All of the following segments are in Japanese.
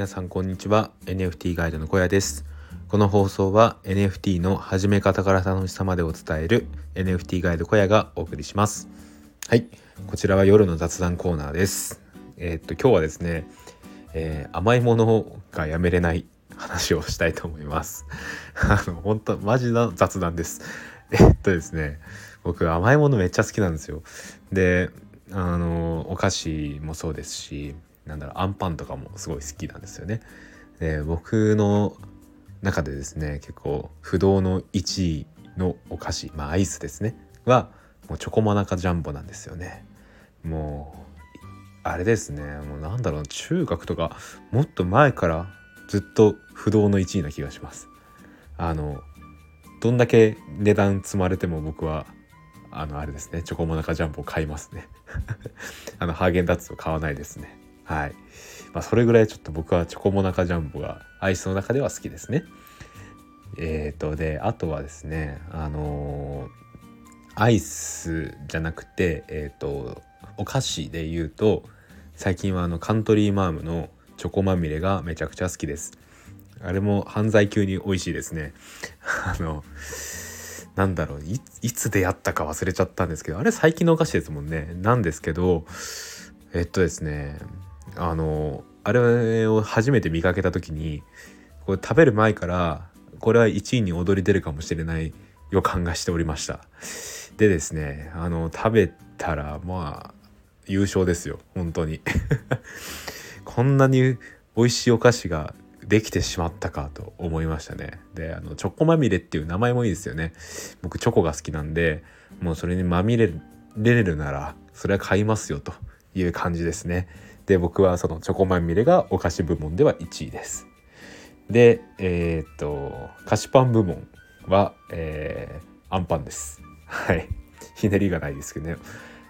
皆さんこんにちは。NFT ガイドの小屋です。この放送は NFT の始め方から楽しさまでを伝える NFT ガイド小屋がお送りします。はい。こちらは夜の雑談コーナーです。えー、っと今日はですね、えー、甘いものがやめれない話をしたいと思います。あの本当マジな雑談です。えっとですね僕甘いものめっちゃ好きなんですよ。であのお菓子もそうですしなんだろうアンパンとかもすごい好きなんですよね。で僕の中でですね結構不動の1位のお菓子まあアイスですねはもうチョコモナカジャンボなんですよね。もうあれですねもうなんだろう中学とかもっと前からずっと不動の1位な気がします。あのどんだけ値段積まれても僕はあのあれですねチョコモナカジャンボを買いますね あのハーゲンダッツを買わないですねはい。まあ、それぐらいちょっと僕はチョコモナカジャンボがアイスの中では好きですね。えっ、ー、と、で、あとはですね、あのー、アイスじゃなくて、えっ、ー、と、お菓子で言うと、最近はあのカントリーマームのチョコまみれがめちゃくちゃ好きです。あれも犯罪級に美味しいですね。あの、なんだろうい、いつ出会ったか忘れちゃったんですけど、あれ最近のお菓子ですもんね。なんですけど、えっとですね、あのあれを初めて見かけた時にこれ食べる前からこれは1位に躍り出るかもしれない予感がしておりました。でですねあの食べたらまあ優勝ですよ。本当に。こんなに美味しいお菓子ができてしまったかと思いましたね。であのチョコまみれっていう名前もいいですよね。僕チョコが好きなんでもうそれにまみれれるならそれは買いますよという感じですね。で僕はそのチョコまみれがお菓子部門では1位です。でえー、っと菓子パン部門は、えー、アンパンです。はい。ひねりがないですけどね。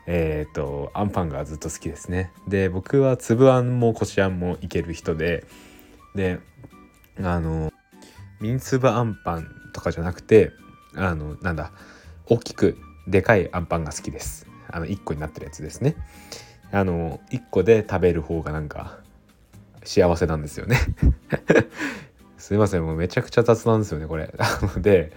えー、っとアンパンがずっと好きですね。で僕は粒あんもこしあんもいける人でであのミン粒あんパンとかじゃなくてあのなんだ大きくでかいあんパンが好きです。あの1個になってるやつですね。あの1個で食べる方がなんか幸せなんですよね すいませんもうめちゃくちゃ雑なんですよねこれ。な ので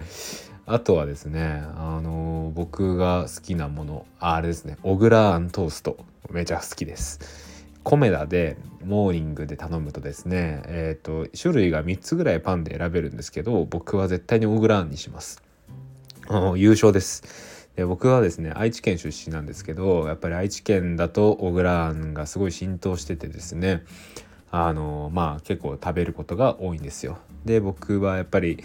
あとはですねあの僕が好きなものあれですね小倉あんトーストめちゃ好きです。コメダでモーニングで頼むとですねえっ、ー、と種類が3つぐらいパンで選べるんですけど僕は絶対に小倉あんにします。優勝です。で僕はですね愛知県出身なんですけどやっぱり愛知県だと小倉あんがすごい浸透しててですねあのまあ結構食べることが多いんですよ。で僕はやっぱり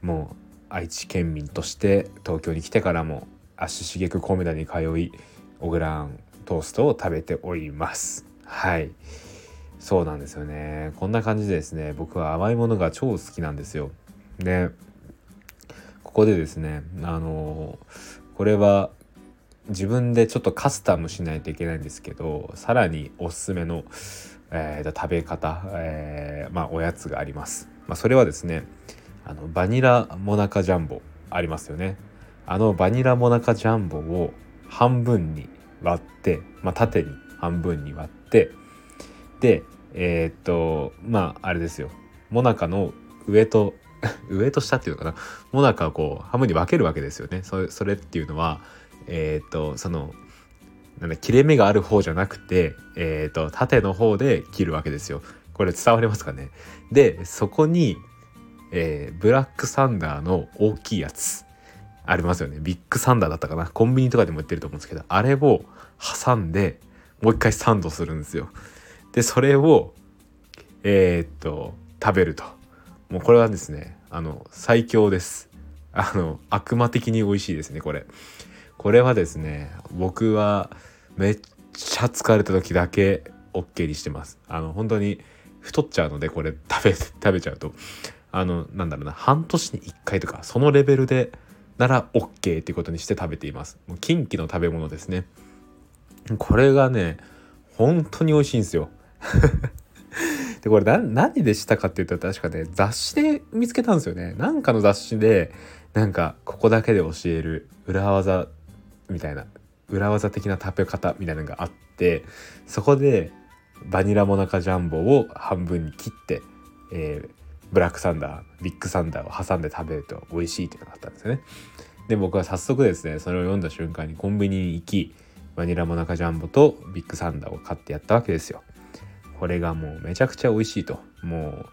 もう愛知県民として東京に来てからも足しげくコメダに通い小倉あんトーストを食べております。はいそうなんですよねこんな感じでですね僕は甘いものが超好きなんですよ。でここでですねあのこれは自分でちょっとカスタムしないといけないんですけどさらにおすすめの、えー、食べ方、えー、まあ、おやつがあります。まあ、それはですねあのバニラモナカジャンボありますよね。あのバニラモナカジャンボを半分に割って、まあ、縦に半分に割ってでえー、っとまああれですよモナカの上と 上と下っていうのかな？もなかをこう半分に分けるわけですよね。それっていうのはえっ、とそのなん切れ目がある方じゃなくて、えーと、縦の方で切るわけですよ。これ伝わりますかね？でそこに、えー、ブラックサンダーの大きいやつありますよね。ビッグサンダーだったかな？コンビニとかでも売ってると思うんですけどあれを挟んでもう一回サンドするんですよ。でそれをえー、っと食べると。もうこれはですねあの最強です。あの悪魔的に美味しいですねこれ。これはですね僕はめっちゃ疲れた時だけ OK にしてます。あの本当に太っちゃうのでこれ食べ食べちゃうと。あのなんだろうな半年に1回とかそのレベルでなら OK っていうことにして食べています。もう近畿の食べ物ですね。これがね本当に美味しいんですよ。でこれ何でしたかって言ったら確かね雑誌で見つけたんですよねなんかの雑誌でなんかここだけで教える裏技みたいな裏技的な食べ方みたいなのがあってそこでバニラモナカジャンボを半分に切って、えー、ブラックサンダービッグサンダーを挟んで食べると美味しいっていうのがあったんですよね。で僕は早速ですねそれを読んだ瞬間にコンビニに行きバニラモナカジャンボとビッグサンダーを買ってやったわけですよ。これがもうめちゃくちゃ美味しいとも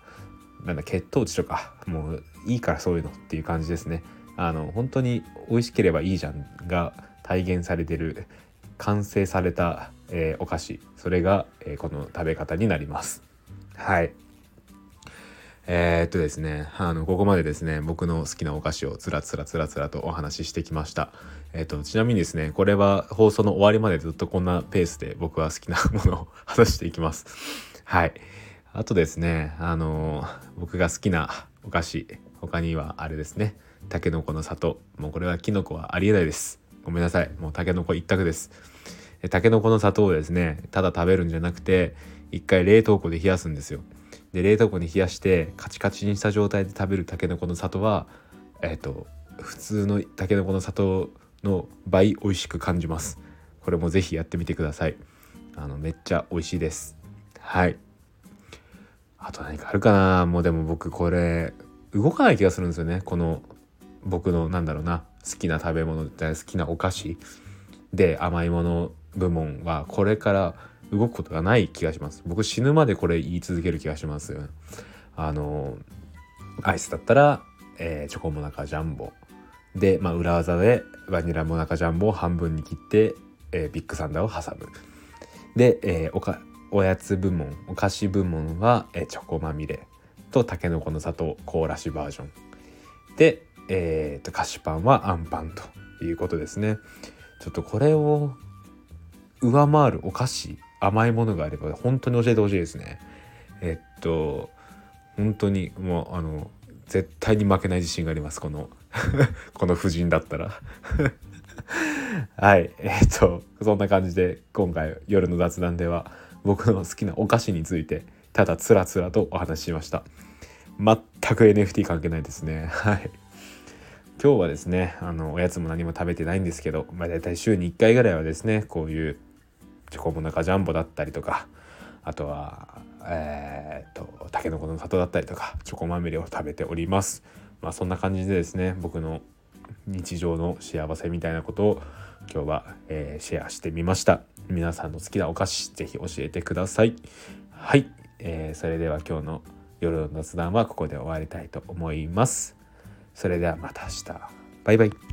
うなんだ血糖値とかもういいからそういうのっていう感じですね。あの本当に美味しければいいじゃんが体現されてる完成された、えー、お菓子それが、えー、この食べ方になります。はいえー、っとですね、あの、ここまでですね、僕の好きなお菓子をつらつらつらつらとお話ししてきました。えー、っと、ちなみにですね、これは放送の終わりまでずっとこんなペースで 僕は好きなものを話していきます。はい。あとですね、あの僕が好きなお菓子、他にはあれですね、たけのこの里。もうこれはキノコはありえないです。ごめんなさい。もうたけのこ一択です。たけのこの里をですね、ただ食べるんじゃなくて、一回冷凍庫で冷やすんですよ。で冷凍庫に冷やしてカチカチにした状態で食べるたけのこの里はえっ、ー、と普通のたけのこの里の倍美味しく感じます。これもぜひやってみてください。あのめっちゃ美味しいです。はい。あと何かあるかな？もうでも僕これ動かない気がするんですよね。この僕のなんだろうな。好きな食べ物大好きなお菓子。で甘いもの部門はこれから動くことがない気がします。僕死ぬまでこれ言い続ける気がします。あのアイスだったら、えー、チョコモナカジャンボ。で、まあ、裏技でバニラモナカジャンボを半分に切って、えー、ビッグサンダーを挟む。で、えー、おかおやつ部門お菓子部門は、えー、チョコまみれ。とたけのこの砂糖凍らしバージョン。で、えーと、菓子パンはあんパンということですね。ちょっとこれを上回るお菓子甘いものがあれば本当に教えてほしいですね。えっと本当にもうあの絶対に負けない自信がありますこの この夫人だったら。はいえっとそんな感じで今回夜の雑談では僕の好きなお菓子についてただつらつらとお話ししました。全く NFT 関係ないですね。はい。今日はですねあのおやつも何も食べてないんですけど、まあ、大体週に1回ぐらいはですねこういうチョコモナカジャンボだったりとかあとはえー、っとたけのこの里だったりとかチョコまみれを食べております。まあそんな感じでですね僕の日常の幸せみたいなことを今日は、えー、シェアしてみました。皆さんの好きなお菓子ぜひ教えてください。はい、えー、それでは今日の夜の雑談はここで終わりたいと思います。それではまた明日。バイバイ。